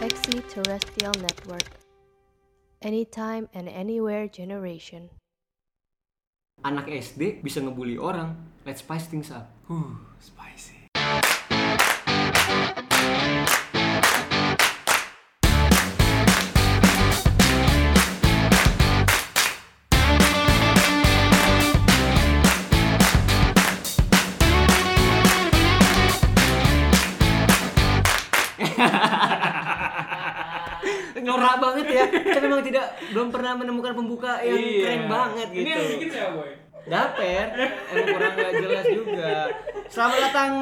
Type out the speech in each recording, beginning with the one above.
Exi Terrestrial Network. Anytime and anywhere generation. Anak SD bisa ngebully orang. Let's spice things up. Huh, spicy. Banget ya. Kita memang tidak belum pernah menemukan pembuka yang Iya. keren banget gitu. Ini yang bikin siapa, boy? Daper, emang kurang gak jelas juga. Selamat datang,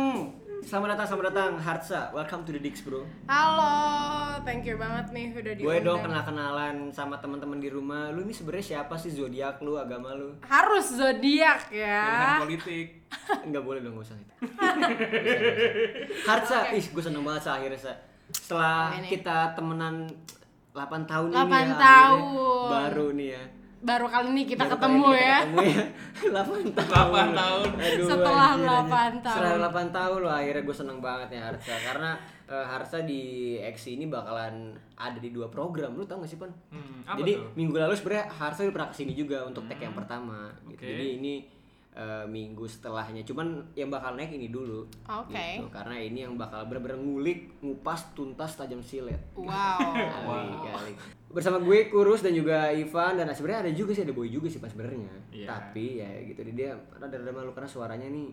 selamat datang, selamat datang Harsa. Welcome to the Dix Bro. Halo, thank you banget nih udah Gue diundang. dong kenal kenalan sama teman-teman di rumah. Lu ini sebenarnya siapa sih zodiak lu, agama lu? Harus zodiak ya. Pilihan politik. Enggak boleh dong, gak usah itu. Harsa, ih gue seneng banget sa akhirnya sa. Setelah Apa ini? kita temenan 8 tahun ini ya, 8 tahun. baru nih ya. Baru kali ini kita Baru ketemu ini ya. Ketemu ya. 8 tahun. 8 tahun. Aduh, Setelah anjir, 8 anjir. tahun. Setelah 8 tahun loh akhirnya gue seneng banget ya Harsa karena eh, Harsa di X ini bakalan ada di dua program. Lu tau gak sih, Pan? Hmm, Jadi tuh? Hmm. minggu lalu sebenarnya Harsa udah pernah ke sini juga untuk tag yang pertama. Gitu. Oke. Jadi ini eh, minggu setelahnya. Cuman yang bakal naik ini dulu. Oke. Gitu. Karena ini yang bakal bener-bener ngulik, ngupas, tuntas, tajam silet. Wow. Kali, kali. Bersama gue Kurus dan juga Ivan dan sebenarnya ada juga sih ada Boy juga sih pas sebenarnya. Iya. Tapi ya gitu dia rada-rada malu karena suaranya nih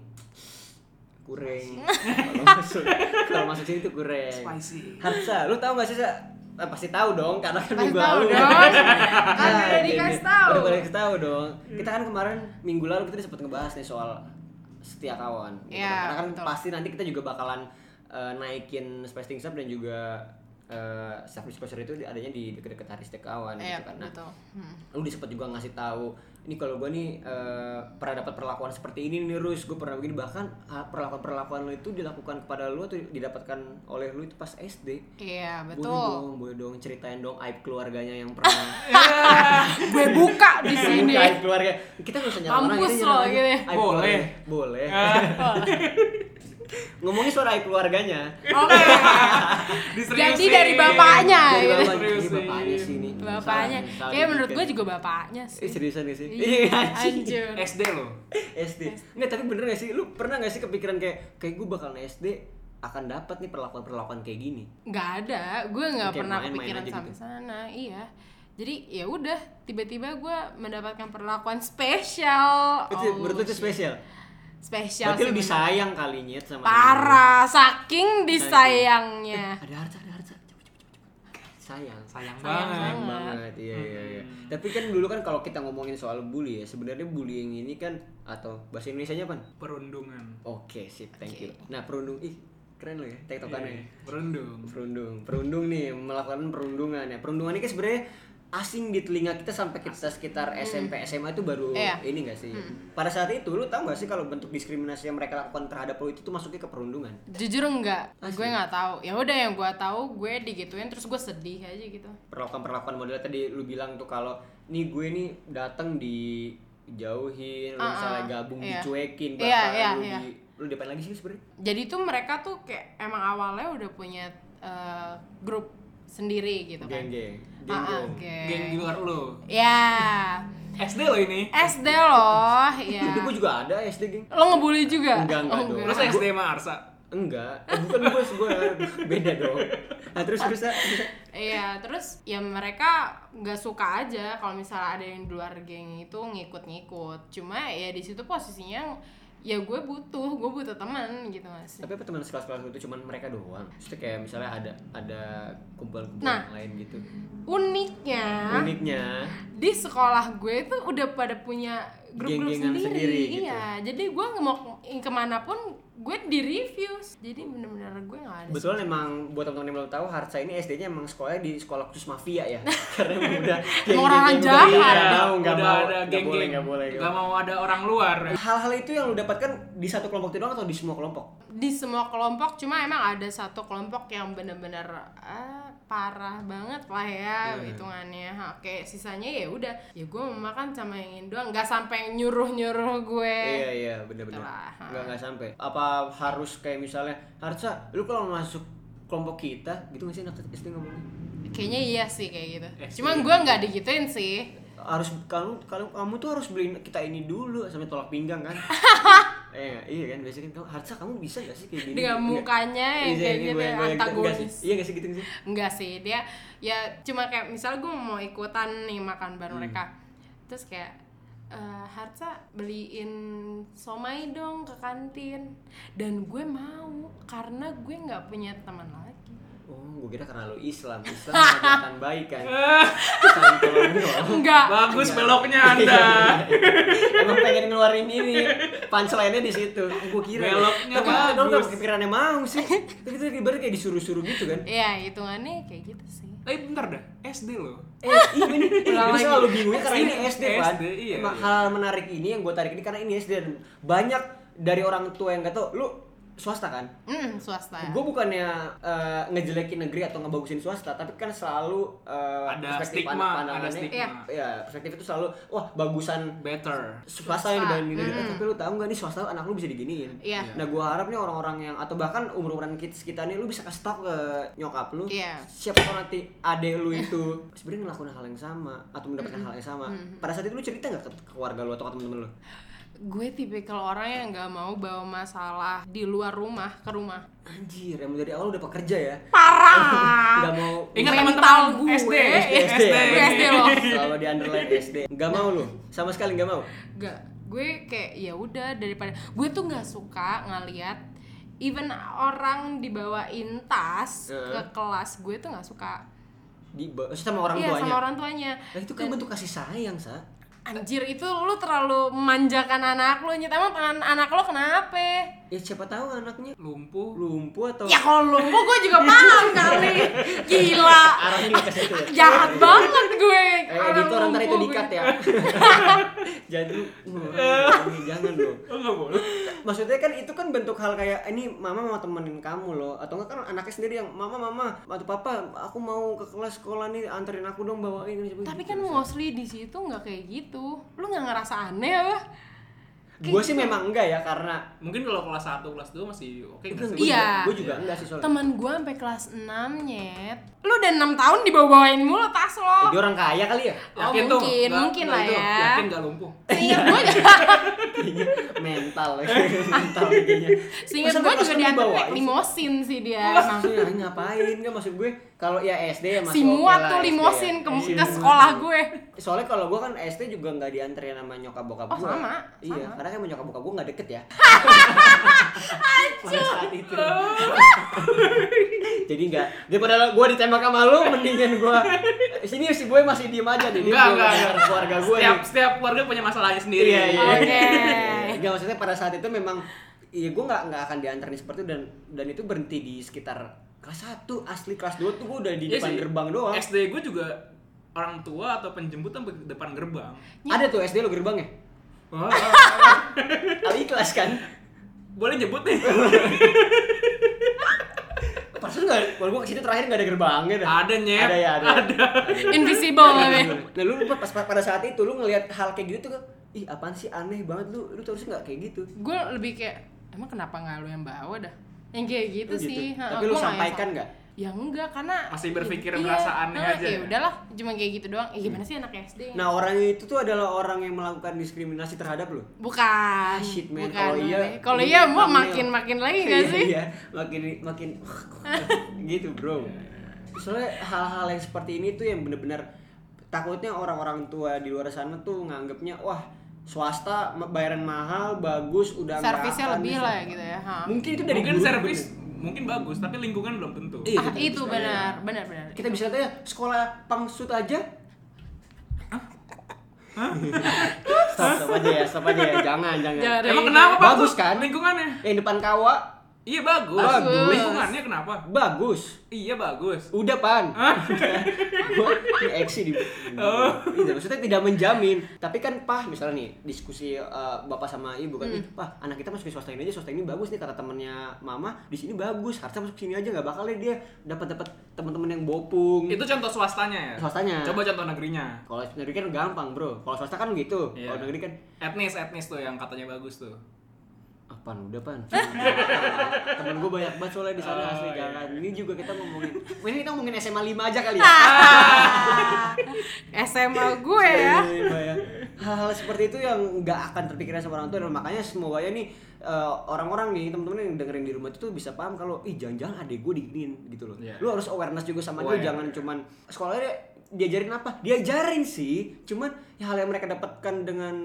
kurang. Kalau masuk kalau masuk sini tuh kurang. Spicy. Harsa, lu tahu gak sih Sa? Ah, pasti tahu dong karena kan Pasti minggu tahu lalu. dong. Kan udah gini. dikasih tahu. Udah dikasih tahu dong. Kita kan kemarin minggu lalu kita sempat ngebahas nih soal setia kawan. gitu Iya, kan. Karena kan betul. pasti nanti kita juga bakalan eh, naikin Space Things Up dan juga eh, self disclosure itu adanya di deket-deket hari setia kawan Iya, gitu kan. Nah, betul. Hmm. lu di sempat juga ngasih tahu ini kalau gue nih eh, pernah dapat perlakuan seperti ini nih Rus gue pernah begini bahkan ah, perlakuan perlakuan lu itu dilakukan kepada lu atau didapatkan oleh lu itu pas SD Iya, boleh betul. dong boleh dong ceritain dong aib keluarganya yang pernah Gue buka di sini. Aib keluarga kita nggak usah nyerang orang lo, gitu ya. Aib Boleh. keluarga. boleh ngomongin aib keluarganya Oke. Diseriusin. Jadi dari bapaknya Dari gitu. bapak- ini Seriusin. bapaknya sih ini Bapaknya. Kayak menurut gue juga bapaknya eh sih. seriusan gak sih Iya, Iya. Anjir. SD lo. SD. Nggak, tapi bener gak sih? Lu pernah gak sih kepikiran kayak kayak gue bakalan SD akan dapat nih perlakuan-perlakuan kayak gini? nggak ada gue nggak Kayak pernah main-main kepikiran aja sampai gitu. sana iya jadi ya udah tiba-tiba gue mendapatkan perlakuan spesial itu Oh, menurut lu itu shit. spesial. Spesial Berarti lu disayang kali nyet sama parah saking disayangnya dia. Ada harta, ada harta. Cepet, cepet, cepet, cepet. Sayang. Sayang, Sayang banget. Sayang banget. iya iya iya. Hmm. Tapi kan dulu kan kalau kita ngomongin soal bully ya, sebenarnya bullying ini kan atau bahasa Indonesia-nya apa? Perundungan. Oke, sip, thank you. Nah, perundung ih keren lo ya, tektokannya. Iya, Perundung. perundung perundung nih melakukan perundungan ya perundungan ini kan sebenarnya asing di telinga kita sampai kita sekitar SMP SMA itu baru Iya. ini gak sih? Pada saat itu lu tahu gak sih kalau bentuk diskriminasi yang mereka lakukan terhadap lu itu tuh masuknya ke perundungan? Jujur enggak. Asli. gue nggak tahu. Ya udah yang gue tahu gue digituin terus gue sedih aja gitu. Perlakuan perlakuan model tadi lu bilang tuh kalau nih gue nih datang di jauhin lu Ah, misalnya ah, gabung iya. dicuekin Iya, bahkan iya, lu iya. di lu diapain lagi sih sebenarnya? Jadi tuh mereka tuh kayak emang awalnya udah punya eh, grup sendiri gitu kan geng-geng Ah, geng-geng geng. Geng di luar lo. ya SD lo ini. SD loh ya gue juga ada SD geng lo ngebully juga Enggak, enggak Oh, dong. Lo SD sama Arsa. Enggak, eh, bukan gue, gue beda dong. Nah terus terus terus. Iya, terus ya mereka nggak suka aja kalau misalnya ada yang di luar geng itu ngikut-ngikut. Cuma ya di situ posisinya ya gue butuh, gue butuh teman gitu mas. Tapi apa teman sekelas-kelas itu cuman mereka doang? Terus kayak misalnya ada ada kumpulan-kumpulan Nah. lain gitu. Uniknya Uniknya, di sekolah gue tuh udah pada punya grup-grup sendiri. sendiri gitu. Iya, jadi gue mau ke mana pun gue di review. Jadi bener-bener gue nggak ada. betul emang buat teman-teman yang belum tahu, Harsa ini SD-nya emang sekolahnya di sekolah khusus mafia ya. Karena emang udah Emang orang jahat. udah- Iya, Nggak mau, nggak Udah mau, ada nggak boleh, geng-geng. nggak boleh. nggak Gak boleh. mau ada orang luar. Hal-hal itu yang lu dapatkan di satu kelompok itu doang atau di semua kelompok? di semua kelompok cuma emang ada satu kelompok yang bener-bener ah, parah banget lah ya Hmm. hitungannya. Ha, kayak sisanya ya udah ya gue mau makan sama yang ini doang nggak sampai nyuruh nyuruh gue. Iya iya bener-bener. Ha. nggak nggak sampai. Apa harus kayak misalnya Harsa lu kalau masuk kelompok kita gitu nggak sih anak SD ngomongnya? Kayaknya iya sih kayak gitu. SD. cuman gue nggak digituin sih. Harus kamu kalau kamu tuh harus beliin kita ini dulu sampai tolak pinggang kan eh iya kan biasanya kan kamu harusnya kamu bisa gak sih kayak gini? Dengan mukanya yang Iya, kayak ini gitu sih? antagonis. iya gak sih gitu sih? Enggak sih dia ya cuma kayak misalnya gue mau ikutan nih makan Hmm. bareng mereka. Terus kayak eh Harsa beliin somai dong ke kantin. Dan gue mau karena gue nggak punya teman lagi gue kira karena lo Islam Islam kelihatan baik kan enggak Bagus Iya. beloknya Anda. Emang pengen ngeluarin ini punchline-nya di situ. Gue kira. Beloknya Tapi kan bagus. gak kepikirannya mau sih. Tapi itu ibaratnya kayak disuruh-suruh gitu kan. ya hitungannya kayak gitu sih Eh bentar dah, SD loh. Eh, iya ini, gue lagi. selalu bingungnya karena ini SD kan. Iya, iya. hal menarik ini yang gue tarik ini karena ini SD dan banyak dari orang tua yang gak tau, lu swasta kan? hmm swasta Gue bukannya eh, ngejelekin negeri atau ngebagusin swasta, tapi kan selalu eh, Ada perspektif stigma, anak- ada stigma. Iya. Ya, perspektif itu selalu wah bagusan Better. swasta yang dibanding negeri. Mm. Tapi lu tahu nggak nih swasta anak lu bisa diginiin. Iya. Nah, gua harap nih orang-orang yang atau bahkan umur-umuran kids kita nih lu bisa kasih tau ke nyokap lu. Iya. Siapa tahu nanti adek lu itu sebenarnya ngelakuin hal yang sama atau mendapatkan hal yang sama. Pada saat itu lu cerita nggak ke ke keluarga lu atau ke temen-temen lu? Gue tipikal orang yang nggak mau bawa masalah di luar rumah ke rumah Anjir, emang dari awal udah pekerja ya. parah Nggak mau Ingat Mental teman-teman gue. SD, SD, SD. Gue SD loh. Selalu di underline SD. Nggak mau lu, sama sekali nggak mau. Gak, gue kayak ya udah daripada gue tuh nggak suka ngeliat even orang dibawain tas Heeh. ke kelas gue tuh nggak suka. Di sama orang Iya tuanya. sama orang tuanya. Nah, itu kan bentuk kasih sayang, Sa. Anjir itu lu terlalu memanjakan anak lu nyet emang an- anak lu kenapa? Ya siapa tahu anaknya Lumpuh. lumpuh atau Ya kalau lumpuh gue juga paham kali. Gila. arahnya juga ke situ ya. Jahat banget gue. Eh, Orang editor ntar itu dikat ya. Jadi ini jangan dong. Oh nggak boleh. Maksudnya kan itu kan bentuk hal kayak ini mama mau temenin kamu loh atau enggak kan anaknya sendiri yang mama mama atau papa aku mau ke kelas sekolah nih anterin aku dong bawain ini Tapi gitu. kan mostly di situ nggak kayak gitu. Lu nggak ngerasa aneh apa? Gue sih memang enggak ya karena Mungkin kalau kelas 1, kelas 2 masih oke nggak sih? gue Iya. juga, gue juga enggak sih soalnya. Temen gue sampai kelas 6 nyet. Lu udah 6 tahun dibawa-bawain mulu tas Eh, lo. dia orang kaya kali ya Oh, Yakin tuh? mungkin, Nggak- mungkin lah itu, ya. Yakin nggak lumpuh? Seingat gue Kayaknya mental mental kayaknya Seingat gue juga diantar naik sih? limosin sih dia emang. Maksudnya ngapain nggak maksud gue kalau ya SD ya masih Si oke muat lah, tuh SD limosin ya. ke, Si ke sekolah gue. Soalnya kalau gue kan SD juga nggak dianterin sama nyokap bokap Oh, gue. sama, Iya, sama. karena kan nyokap bokap gue nggak deket ya. Pada saat itu. Jadi nggak. Daripada gue ditembak sama lu, mendingan gue. Sini si gue masih diem aja nih. Dia Enggak, keluarga gue Setiap, nih. setiap keluarga punya masalahnya sendiri. Iya, iya. Oke. Enggak maksudnya pada saat itu memang Iya gue nggak nggak akan diantarin seperti itu dan dan itu berhenti di sekitar kelas 1 asli kelas 2 tuh gue udah di Iya depan sih. gerbang doang. SD gue juga orang tua atau penjemput tuh di depan gerbang. Ada tuh SD lo gerbangnya. Wah, Ali kelas kan. boleh nyebut nih? Perasaan nggak, kalau gue ke sini terakhir nggak ada gerbangnya dah. Ada, Nyet. Ada ya, ada. Ada. Invisible tapi. Nah lu lupa pas pada saat itu lu ngelihat hal kayak gitu tuh, ih apaan sih aneh banget lu, lu terus nggak kayak gitu. Gue lebih kayak emang kenapa nggak lu yang bawa dah? Yang kayak gitu, Oh, gitu. sih. Ha, Tapi lu gua nggak yang sampaikan nggak? Ya enggak karena Masih berpikir Iya, merasa aneh ha, aja. Ya udahlah, cuma kayak gitu doang. Eh gimana sih anak SD? Nah orang itu tuh adalah orang yang melakukan diskriminasi terhadap lu. Bukan. Ah, shit, man. Kalau iya- Kalau ini iya mau makin makin lagi gak Iya, sih? Iya, makin makin gitu bro. Soalnya hal-hal yang seperti ini tuh yang bener-bener takutnya orang-orang tua di luar sana tuh nganggapnya wah swasta bayaran mahal bagus udah nggak Servisnya lebih bisa." lah ya gitu ya. ha. Mungkin itu dari mungkin guru, servis mungkin bagus, tapi lingkungan belum tentu. Iya, Ah, betul. itu benar, benar benar. Kita bisa tanya sekolah pangsut aja. stop, stop aja ya, stop aja ya. Jangan, jangan. Jangan. Emang kenapa Pak? Bagus kan? Lingkungannya. Yang depan kawa Iya bagus. Bagus. Lingkungannya kenapa? bagus. Iya bagus. Udah pan. Gua ini eksi di. Oh. Iya, maksudnya tidak menjamin. Tapi kan pah misalnya nih diskusi eh, bapak sama ibu kan, Hmm. "Ih, pah anak kita masuk di swasta ini aja, swasta ini bagus nih kata temennya mama, di sini bagus, harusnya masuk sini aja nggak bakal deh dia dapat dapat teman-teman yang bopung. Itu contoh swastanya ya. swastanya. Coba contoh negerinya. Kalau negeri kan gampang bro, kalau swasta kan gitu. Iya. Kalau negeri kan Etnis etnis tuh yang katanya bagus tuh. Apaan udah pan? Temen gue banyak banget soalnya di sana Oh, asli iya. jangan. Ini juga kita ngomongin. Ini kita ngomongin SMA 5 aja kali ya. SMA gue ya ya. Hal-hal seperti itu yang nggak akan terpikirkan sama orang tua dan makanya semuanya nih eh, orang-orang nih teman-teman yang dengerin di rumah itu tuh bisa paham kalau ih jangan-jangan adek gue diginiin gitu loh. Iya. Lu harus awareness juga sama dia jangan cuman sekolahnya diajarin apa? Diajarin sih, cuman ya hal yang mereka dapatkan dengan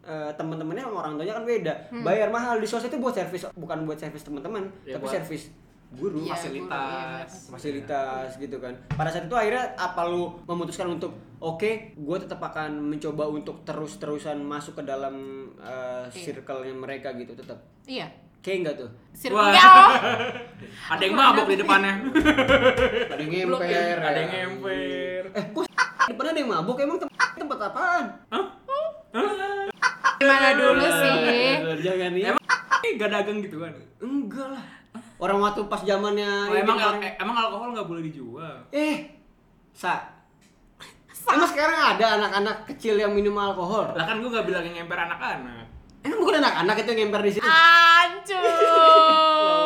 eh, teman-temannya sama orang tuanya kan beda. Hmm. Bayar mahal di swasta itu buat servis bukan buat servis teman-teman, Ya, tapi buat- servis guru Iya, fasilitas. guru, fasilitas gitu kan pada saat itu akhirnya apa lu memutuskan untuk oke gue tetap akan mencoba untuk terus-terusan masuk ke dalam uh, circle-nya mereka gitu tetap iya kayak enggak tuh? Sir- Wah. Ada yang mabok di depannya. ada yang ngemper Ada yang ngemper. eh kok di depan ada yang mabuk emang tem- tempat apaan? Gimana dulu sih? Jangan ya Emang gak dagang gitu kan? enggak lah. Orang waktu pas zamannya Oh, emang kemarin- eh, emang alkohol nggak boleh dijual. eh sa. Emang sekarang ada anak-anak kecil yang minum alkohol? Lah kan gue gak bilang yang ngemper anak-anak. Emang bukan anak-anak itu yang ngemper di situ? Hancur.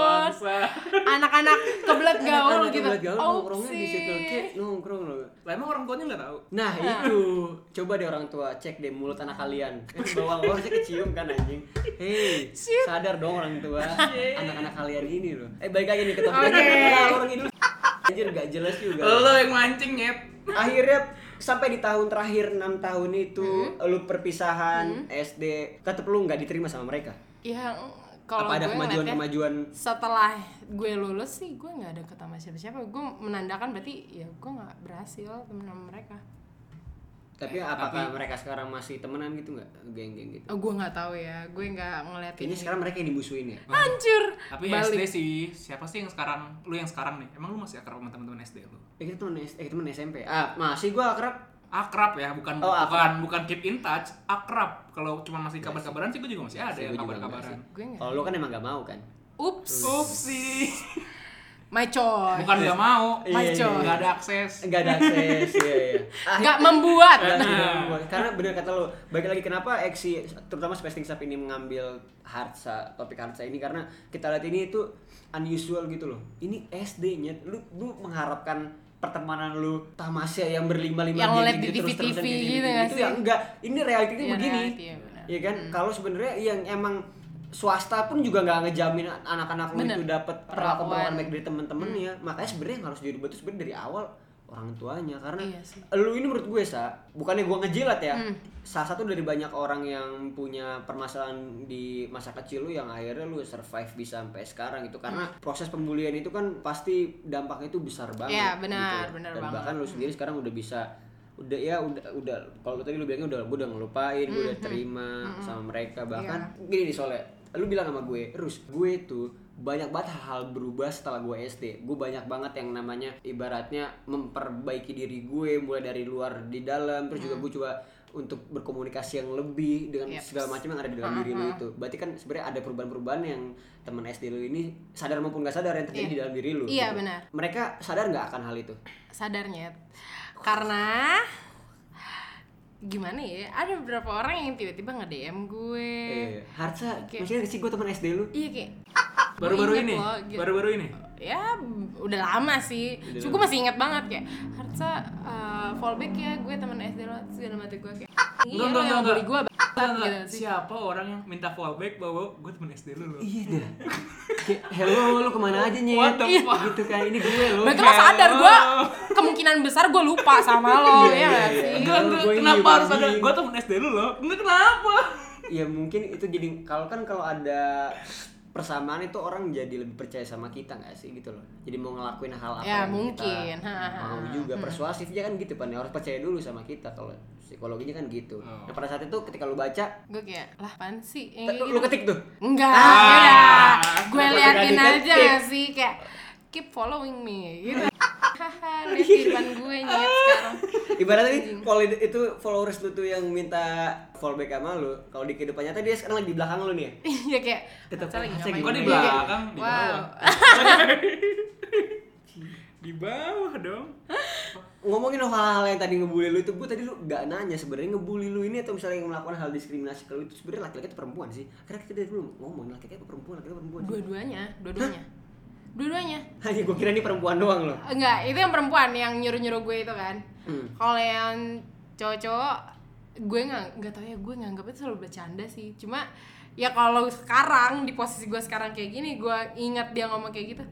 Bangsa. Anak-anak kebelet gaul Anak-anak gitu. kebelet gaul nongkrongnya di. Circle K nongkrong loh. Lah emang orang tuanya nggak tahu. Nah itu coba deh orang tua cek deh mulut anak kalian. Kan bawang harusnya kecium kan anjing. Hei sadar dong orang tua anak-anak kalian ini loh. Eh balik lagi nih ke topik. Oke. Nah, orang ini anjir gak jelas juga. Lo yang mancing nyet. Akhirnya sampai di tahun terakhir 6 tahun itu Hmm. lu perpisahan SD tetep lu nggak diterima sama mereka. Ya kalau Apa ada gue ngeliatnya, kemajuan-kemajuan setelah gue lulus sih gue nggak deket sama siapa-siapa gue menandakan berarti ya gue nggak berhasil temen sama mereka tapi apakah mereka sekarang masih temenan gitu nggak geng-geng gitu? oh, gue nggak tahu ya gue nggak ngeliatin Kayaknya sekarang mereka yang dimusuhin ya. hancur Tapi balik SD sih, siapa sih yang sekarang? Lu yang sekarang nih, emang lu masih akrab sama teman-teman SD lu? Eh kita temen, S- eh, temen SMP. Ah, masih gua akrab. Akrab ya, bukan Oh, bukan akrab. bukan keep in touch, akrab. Kalau cuma masih kabar-kabaran sih gue juga masih ada juga kabar-kabaran. gue Kalau lu kan emang gak mau kan? ups Upsi. my choice Bukan nggak mau, Iya, My iya, choice. iya. nggak ada akses. Enggak ada akses, iya iya. Ah, nggak membuat nggak tidak membuat. Karena bener kata lu, balik lagi kenapa Exi terutama Spacing Sap ini mengambil Harsa, topik Harsa ini karena kita lihat ini itu unusual gitu loh. Ini SD-nya lu lu mengharapkan pertemanan lu tamasya yang berlima-lima Yang ngeliat di terus-terusan TV kayak gitu gitu, nggak itu sih? ya enggak ini realitinya Iya, begini reality, ya benar. Iya kan kalau sebenarnya yang emang swasta pun juga nggak ngejamin anak-anak lu itu dapat Perlakuan. baik dari temen-temennya makanya sebenarnya yang harus dirubah itu sebenarnya dari awal orang tuanya karena Iya sih. lu ini menurut gue sa bukannya gue ngejilat ya Hmm. salah satu dari banyak orang yang punya permasalahan di masa kecil lu yang akhirnya lu survive bisa sampai sekarang itu karena proses pembulian itu kan pasti dampaknya itu besar banget Hmm. Iya, benar, gitu. benar dan banget. bahkan lu sendiri sekarang udah bisa udah ya udah udah kalau tadi lu bilangnya udah gue udah ngelupain gue Hmm, udah terima sama mereka bahkan Iya. gini nih soalnya lu bilang sama gue terus gue tuh banyak banget hal berubah setelah gue SD gue banyak banget yang namanya ibaratnya memperbaiki diri gue mulai dari luar di dalam terus juga gue coba untuk berkomunikasi yang lebih dengan Yaps. segala macam yang ada di dalam diri lu itu berarti kan sebenarnya ada perubahan-perubahan yang teman SD lu ini sadar maupun gak sadar yang terjadi Iya. di dalam diri lu Iya, gitu. benar. mereka sadar nggak akan hal itu sadarnya karena gimana ya ada beberapa orang yang tiba-tiba nge DM gue eh Harsa Oke. maksudnya sih gue teman SD lu iya kayak Baru-baru Gue inget ini, gitu. baru-baru ini. ya udah lama sih Udah gue masih ingat banget kayak Harsa uh, fallback ya gue temen SD lo Terus dalam hati gue kayak iya Enggak, lo enggak, yang enggak, bully gue. Gitu sih Siapa orang yang minta fallback bahwa gue temen SD lu loh? iya dah kayak hello lu ke mana aja nyet What the fuck? gitu kan ini gue lo Berarti lo sadar gue kemungkinan besar gue lupa sama Iya, lo ya iya, iya. sih? Enggak, enggak. Kenapa harus ada? Gue temen SD lu loh. Enggak kenapa? ya mungkin itu jadi kalau kan kalau ada persamaan itu orang jadi lebih percaya sama kita nggak sih gitu loh jadi mau ngelakuin hal apa Ya, yang mungkin. kita Ha, ha, ha. mau juga persuasif ya kan gitu pan harus percaya dulu sama kita kalau psikologinya kan gitu Oh. nah pada saat itu ketika lu baca Gue kayak, lah apaan sih? Eh, lu gitu. ketik tuh Enggak, Ah. Gue liatin aja sih Kayak, keep following me gitu. Haha, liat di depan gue nyet sekarang. Ibaratnya nih kalau itu followers lu tuh yang minta fallback sama lu kalau di kehidupan nyata dia sekarang lagi di belakang lu nih ya? Iya kayak, Tetep "Harsa lagi ngapain?" Kok di Iya, Iya, belakang? Di bawah. Di bawah dong. ngomongin hal-hal yang tadi ngebully lu itu gue tadi lu gak nanya sebenarnya ngebully lu ini atau misalnya yang melakukan hal diskriminasi kalau itu sebenarnya laki-laki atau perempuan sih? Karena kita dari dulu ngomong laki-laki atau perempuan laki-laki perempuan dua-duanya dua-duanya dua-duanya. Hanya gue kira ini perempuan doang loh. Enggak itu yang perempuan yang nyuruh-nyuruh gue itu kan. Hmm. kalau yang cowok-cowok gue nggak nggak tahu ya gue nganggap itu selalu bercanda sih. Cuma ya kalau sekarang di posisi gue sekarang kayak gini gue ingat dia ngomong kayak gitu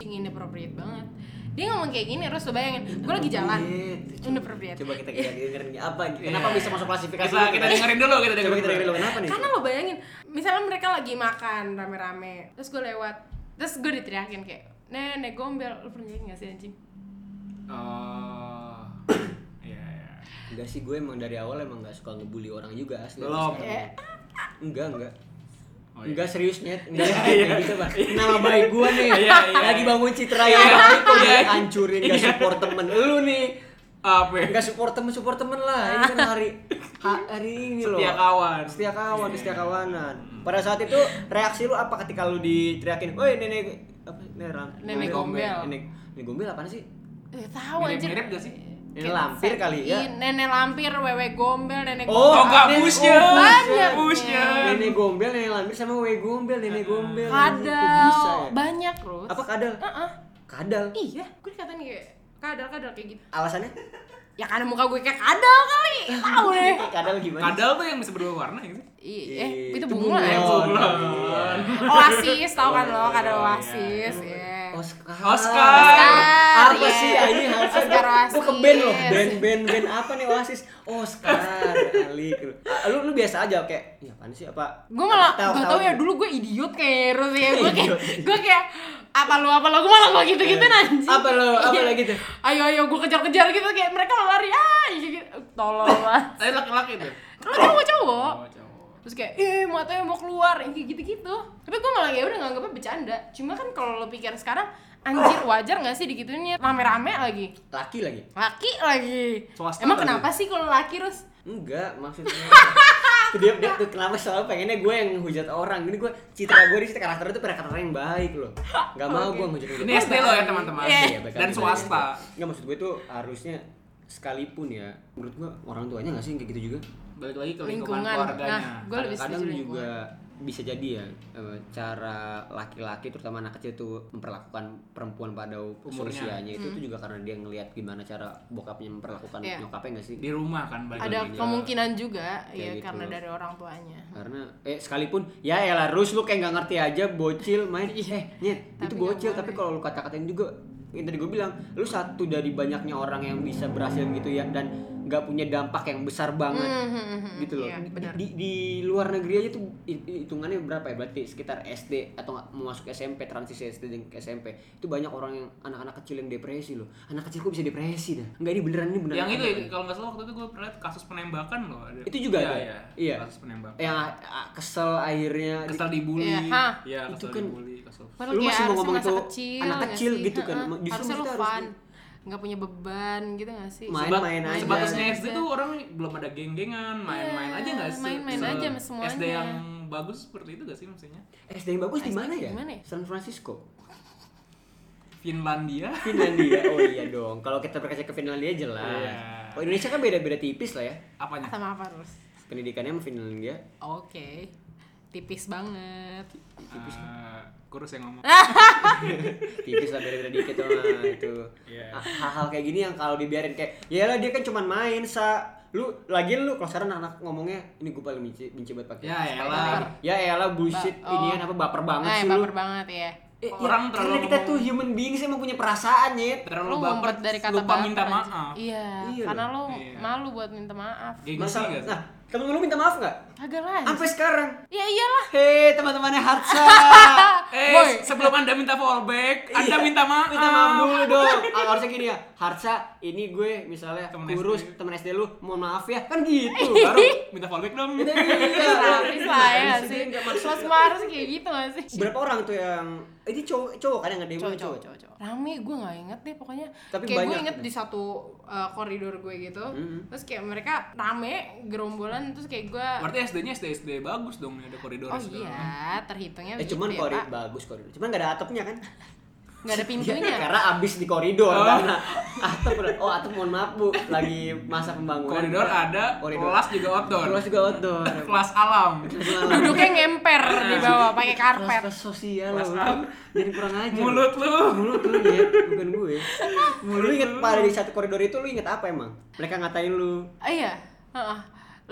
ingin inappropriate banget. Dia ngomong kayak gini terus tuh bayangin gue lagi jalan. Inappropriate. inappropriate. Coba kita dengerin apa kenapa Iya. bisa masuk klasifikasi Kita kita dengerin dulu, kita coba kita dengerin dulu. dulu. Kenapa nih karena lo bayangin misalnya mereka lagi makan rame-rame terus gue lewat terus gue diteriakin kayak nenek gombel lu pernah liat nggak sih anjing Oh. Iya, iya. enggak sih gue emang dari awal emang gak suka ngebully orang juga asli Belum. Enggak enggak Oh, iya. Enggak serius net, enggak Iya, iya. gitu bang. Nama baik gua nih, Iya, iya. lagi bangun citra yang baik kok Iya. dia hancurin, gak Iya. support temen lu nih. Apa? ya? Enggak support temen, support temen lah. Ini kan hari ha- hari ini loh. Setia kawan. Setia kawan, Iya. setia kawanan. Pada saat itu reaksi lu apa ketika lu diteriakin, "Woi nenek apa nenek Nenek gombel." Nenek nenek gombel apaan sih? Eh, tahu anjir. Mirip-mirip gak sih? Nenek lampir kali ya. Nenek lampir, wewe gombel, nenek Oh, Oh, enggak busnya. oh, Banyak. Busnya. Nenek gombel, nenek lampir sama wewe gombel, nenek gombel. Kadal bisa ya? banyak terus Apa kadal? Heeh. Kadal. iya gue dikatain kayak kadal kadal kayak gitu Alasannya? ya karena muka gue kayak kadal kali tahu deh Kadal gimana? Kadal tuh yang bisa berdua warna ya sih? Iya, eh itu bunglon ya bunglon. Bunglon. oasis tau kan lo kadal iya, oasis iya. ya Oscar. Oscar. Apa Iya. sih ah, ini harusnya Oscar gua, gua ke band loh. Oasis. Band band band apa nih Oasis? Oscar Ali. Ah, Lu lu biasa aja kayak, ya apaan sih apa? gue malah Tahu- gak tahu tau ya gitu. dulu gue idiot kayak terus ya gue kayak Idiot. gue kayak apa lu apa lu gue malah gue gitu gitu anjing Apa lo? Apa Iya. lo gitu? ayo ayo gue kejar kejar gitu kayak mereka malah lari ah gitu tolol banget Tapi laki-laki tuh. lo cowok cowok Oh, cowok. Terus kayak eh matanya mau keluar yang kayak gitu-gitu. Tapi gue malah ya udah nganggapnya bercanda. Cuma kan kalau lo pikir sekarang anjir wajar nggak sih digituinnya rame-rame lagi. Laki lagi? laki lagi. Swasta emang lagi. kenapa sih? kalau laki terus Enggak, maksudnya dia, dia tuh kenapa selalu pengennya gue yang hujat orang? Ini gue, citra gue di situ karakter itu karakter yang baik loh. Gak mau gue ngehujat-hujat Ini SD lo ya teman-teman. Iya. Iya, baik Dan swasta. Nggak maksud gue tuh harusnya sekalipun ya menurut gue orang tuanya nggak sih yang kayak gitu juga Balik lagi ke lingkungan, Lingkungan. keluarganya. Nah, Gua lebih kadang juga bisa jadi ya eh, cara laki-laki terutama anak kecil tuh memperlakukan perempuan pada usianya itu tuh juga karena dia ngelihat gimana cara bokapnya memperlakukan Hmm. Iya. nyokapnya nggak sih di rumah kan balik ada lagi. kemungkinan juga Kayak ya gitu. karena dari orang tuanya karena eh sekalipun ya elah Rus lu kayak nggak ngerti aja bocil main eh nyet Tapi itu bocil tapi kalau lu kata-katain juga yang tadi gue bilang lu satu dari banyaknya orang yang bisa berhasil gitu ya dan nggak punya dampak yang besar banget. Hmm, gitu loh. Iya, Di- di, di luar negeri aja tuh hi- hitungannya berapa ya? Berarti sekitar SD atau nggak mau masuk SMP transisi SD dan ke SMP itu banyak orang yang anak-anak kecil yang depresi loh. Anak kecil kok bisa depresi dah? Nggak ini beneran ini beneran. Yang itu ya, kalau nggak salah waktu itu gue pernah lihat kasus penembakan loh ada. Itu juga Iya, ada? iya. Iya. kasus penembakan. Yang ah, kesel akhirnya kesel dibully. Iya, hah. Iya, Itu kesel kan- dibully kesel. Lu masih mau ngomong itu kecil, anak kecil gitu kan. Justru kita harus nggak punya beban gitu gak sih Main- Sebat- main aja. sebatasnya SD tuh orang belum ada geng-gengan main-main Iya, aja nggak sih main-main aja semuanya. SD yang bagus seperti itu gak sih maksudnya SD yang bagus di mana ya? di mana ya? San Francisco. Finlandia Finlandia. Oh iya dong. Kalau kita berkaca ke Finlandia jelas. Iya. Oh Indonesia kan beda-beda tipis lah ya. apanya sama apa terus Pendidikannya sama Finlandia. oke tipis banget Eh, kurus yang ngomong tipis lah beda-beda dikit tuh mah itu. Iya. Ah, Hal-hal kayak gini yang kalau dibiarin kayak ya lah dia kan cuman main sa lu lagi lu kalau sekarang anak ngomongnya ini gue paling benci benci banget pakai Ya elah. ya elah bullshit Ba- oh. ini apa baper banget sih yang lu baper banget ya Eh, Orang ya, terlalu karena kita tuh human being sih emang punya perasaan nyet terlalu lu baper dari kata lupa baper minta aja. maaf iya, Iya karena lu Iya. malu buat minta maaf gengsi Masa, gak sih nah temen lu minta maaf nggak kagak lah sampai sekarang. Ya iyalah. Hei teman-temannya Harsa. Eh Boy. sebelum anda minta fallback anda Iya, minta maaf. Minta maaf dulu dong Ah, harusnya gini ya. Harsa ini gue misalnya Temen kurus SD. temen SD lu mohon maaf ya. Kan gitu. Baru minta fallback dong. Itu iya. Habis lah ya sih? Mas Mars kayak gitu gak sih? Berapa orang tuh yang ini cowok cowok kan yang ngedemo cowok cowok cowok cowok cowok. Rame gue nggak inget deh pokoknya. Tapi kayak gue inget di satu uh, koridor gue gitu. Mhm. terus kayak mereka rame gerombolan terus kayak gue berarti SD-nya SD SD bagus dong ada koridor oh segala. iya terhitungnya eh cuman ya, koridor Pak. bagus koridor cuman nggak ada atapnya kan nggak ada Ya, pintunya karena abis di koridor Oh. karena atap oh atap mohon maaf bu lagi masa pembangunan Koridor ada, Koridor. kelas juga outdoor. kelas juga outdoor Kelas alam. duduknya ngemper di bawah pakai karpet kelas sosial Kelas loh apa? jadi kurang aja Mulut lu. mulut lu ya bukan gue lu inget pada di satu koridor itu lu inget apa emang mereka ngatain lu Ah, iya heeh.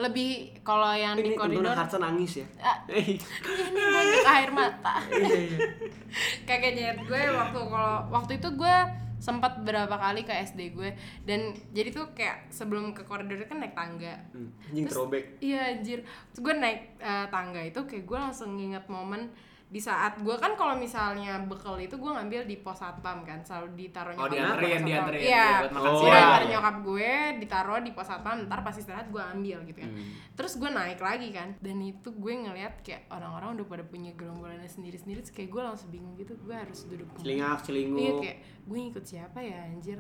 Lebih kalau yang di ini temen koridor Harsa nangis ya? Ah. Eh, ini banyak air mata. Iya iya. Kakek nyet gue waktu kalau waktu itu gue sempat berapa kali ke SD gue. Dan jadi tuh kayak sebelum ke koridor itu kan naik tangga. Hmm, anjing throwback. iya anjir. Terus gue naik eh, tangga itu kayak gue langsung nginget momen di saat gue kan kalau misalnya bekal itu gue ngambil di pos satpam kan selalu ditaruh Oh, nyokap gue dianterin, di pos satpam. dianterin, iya buat makan Oh, Gue siang. iya. nyokap gue ditaruh di pos satpam ntar pas istirahat gue ambil gitu kan Hmm. terus gue naik lagi kan dan itu gue ngeliat kayak orang-orang udah pada punya gerombolannya sendiri-sendiri kayak gue langsung bingung gitu gue harus duduk ke mana. celingak iya celinguk kayak gue ngikut siapa ya anjir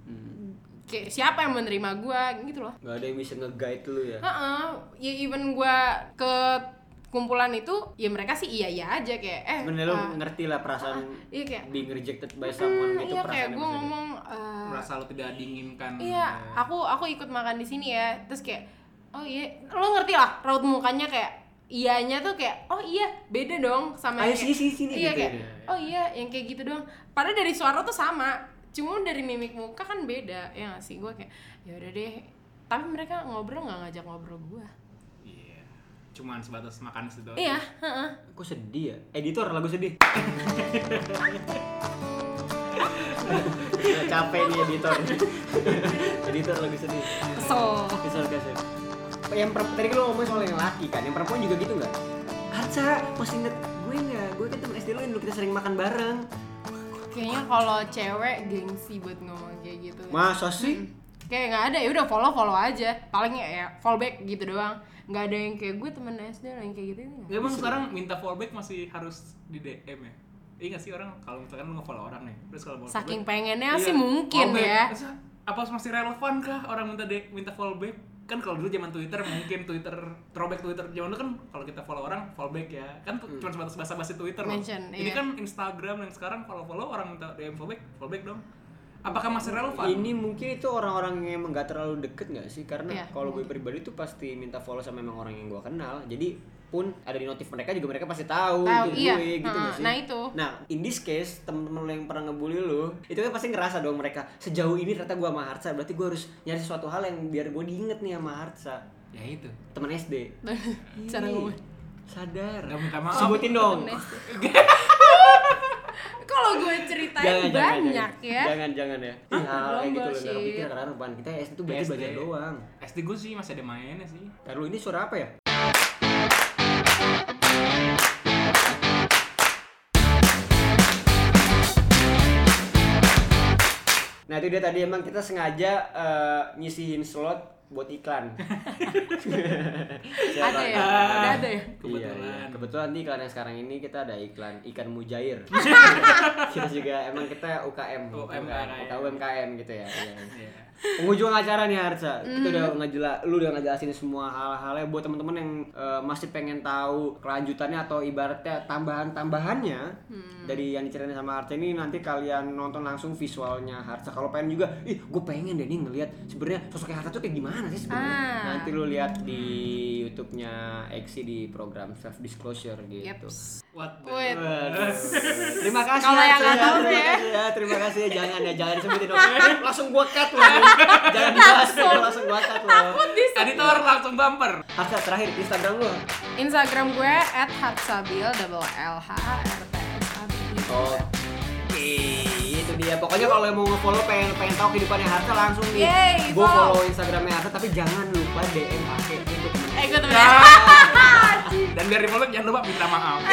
Hmm. kayak siapa yang menerima gue gitu loh Gak ada yang bisa nge-guide lu ya Heeh, ya even gua ke kumpulan itu ya mereka sih iya iya aja kayak eh sebenarnya lu ah, ngerti lah perasaan iya kayak being rejected by someone hmm, gitu iya kayak perasaan gue ngomong eh, Merasa lu tidak diinginkan. iya aku aku ikut makan di sini ya terus kayak oh iya lo ngerti lah raut mukanya kayak iyanya tuh kayak oh iya beda dong sama Ayo sini, sini, sini, iya gitu kayak ya. oh iya yang kayak gitu doang padahal dari suara tuh sama cuma dari mimik muka kan beda ya gak sih gue kayak ya udah deh tapi mereka ngobrol nggak ngajak ngobrol gue. Cuman sebatas makan situ. iya heeh. Kok sedih ya? Editor lagu sedih. Udah capek nih editor. editor lagu sedih. kesel Kesel kesel. Yang per- tadi kan lo ngomong soal yang laki kan, yang perempuan juga gitu nggak? Arca, masih inget gue nggak? Gue kan temen SD lo yang dulu kita sering makan bareng. Kayaknya kalau cewek gengsi buat ngomong kayak gitu. Masa sih? Hmm. Kayak nggak ada ya udah follow follow aja. Paling ya, ya follow back gitu doang. Nggak ada yang kayak gue temen SD lah yang kayak gitu. nggak. Ya emang sekarang minta fallback masih harus di DM ya? Iya gak sih orang kalau misalkan lu nge-follow orang nih, terus kalau mau Saking fallback, pengennya iya, sih mungkin ya. Apa masih relevan kah orang minta de minta fallback? Kan kalau dulu zaman Twitter mungkin Twitter throwback Twitter zaman dulu kan kalau kita follow orang fallback ya. Kan Hmm. cuma sebatas basa-basi Twitter loh. Mention, Ini iya. kan Instagram yang sekarang follow-follow orang minta DM fallback, fallback dong. Apakah masih relevan? Ini mungkin itu orang-orang yang emang gak terlalu deket gak sih? Karena Iya, kalau gue pribadi tuh pasti minta follow sama emang orang yang gue kenal. Jadi pun ada di notif mereka juga mereka pasti tahu, Tahu, itu iya. gue gitu Nah, gak sih? nah itu. Nah, in this case temen-temen lo yang pernah ngebully lo, itu kan pasti ngerasa dong mereka sejauh ini ternyata gue sama Harsa, berarti gue harus nyari sesuatu hal yang biar gue diinget nih sama Harsa. Ya itu. Temen SD. Cara Ih, ngomong. Sadar. Gak minta maaf. Sebutin dong. Kalau gue ceritain banyak ya. Jangan jangan ya. Ih, hal kayak gitu lo bullshit. gak pikir karena apaan. Kita SD tuh belajar belajar doang. SD gue sih masih ada mainnya sih. Taruh ini suara apa ya? Nah itu dia tadi emang kita sengaja eh, nyisihin slot buat iklan. Ada ya? Udah ada ya? Iya, iya. Kebetulan. Kebetulan di iklan yang sekarang ini kita ada iklan ikan mujair. kita juga emang kita UKM, UMKM. UKM, UMKM gitu ya. iya. Iya. Penghujung acara nih Harsa, kita udah Hmm. ngejela, lu udah ngejelasin semua hal-halnya buat temen-temen yang eh, masih pengen tahu kelanjutannya atau ibaratnya tambahan-tambahannya Hmm. dari yang diceritain sama Harsa ini nanti kalian nonton langsung visualnya Harsa. Kalau pengen juga, ih gue pengen deh nih ngelihat sebenarnya sosoknya Harsa tuh kayak gimana sih sebenarnya. Ah. Nanti lu lihat di YouTube-nya Exi di program self disclosure gitu. Yeps. What the Wait. Waduh. Terima kasih Kalau yang Harsa, nggak tahu terima ya. kasih ya, terima kasih ya. Jangan ya, jangan disebutin dong. Langsung gua cut loh. Jangan dibahas dong, langsung gua cut loh. Takut di Editor langsung bumper. Harsa terakhir Instagram lu. Instagram gue @harsabil double L H A R T S A B I L. Oke, dia. Pokoknya kalau yang mau nge-follow pengen pengen tahu kehidupannya Harsa langsung nih. Yeay, Gua follow. follow Instagramnya Harsa tapi jangan lupa DM pakai itu temen. Eh gue temen Dan biar di follow jangan lupa minta maaf.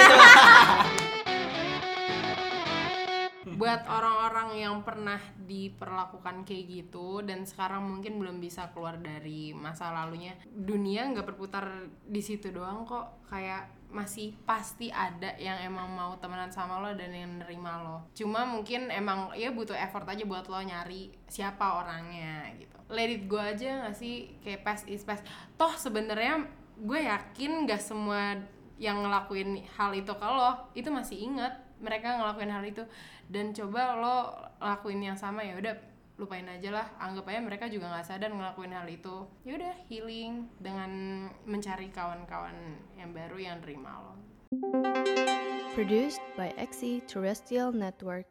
buat orang-orang yang pernah diperlakukan kayak gitu dan sekarang mungkin belum bisa keluar dari masa lalunya dunia nggak berputar di situ doang kok kayak masih pasti ada yang emang mau temenan sama lo dan yang nerima lo. Cuma mungkin emang ya butuh effort aja buat lo nyari siapa orangnya gitu. Let it go aja nggak sih? Kayak past is past toh sebenarnya gue yakin nggak semua yang ngelakuin hal itu ke lo itu masih inget mereka ngelakuin hal itu. Dan coba lo lakuin yang sama ya udah lupain aja lah anggap aja mereka juga nggak sadar ngelakuin hal itu ya udah healing dengan mencari kawan-kawan yang baru yang terima lo Produced by XE Terrestrial Network.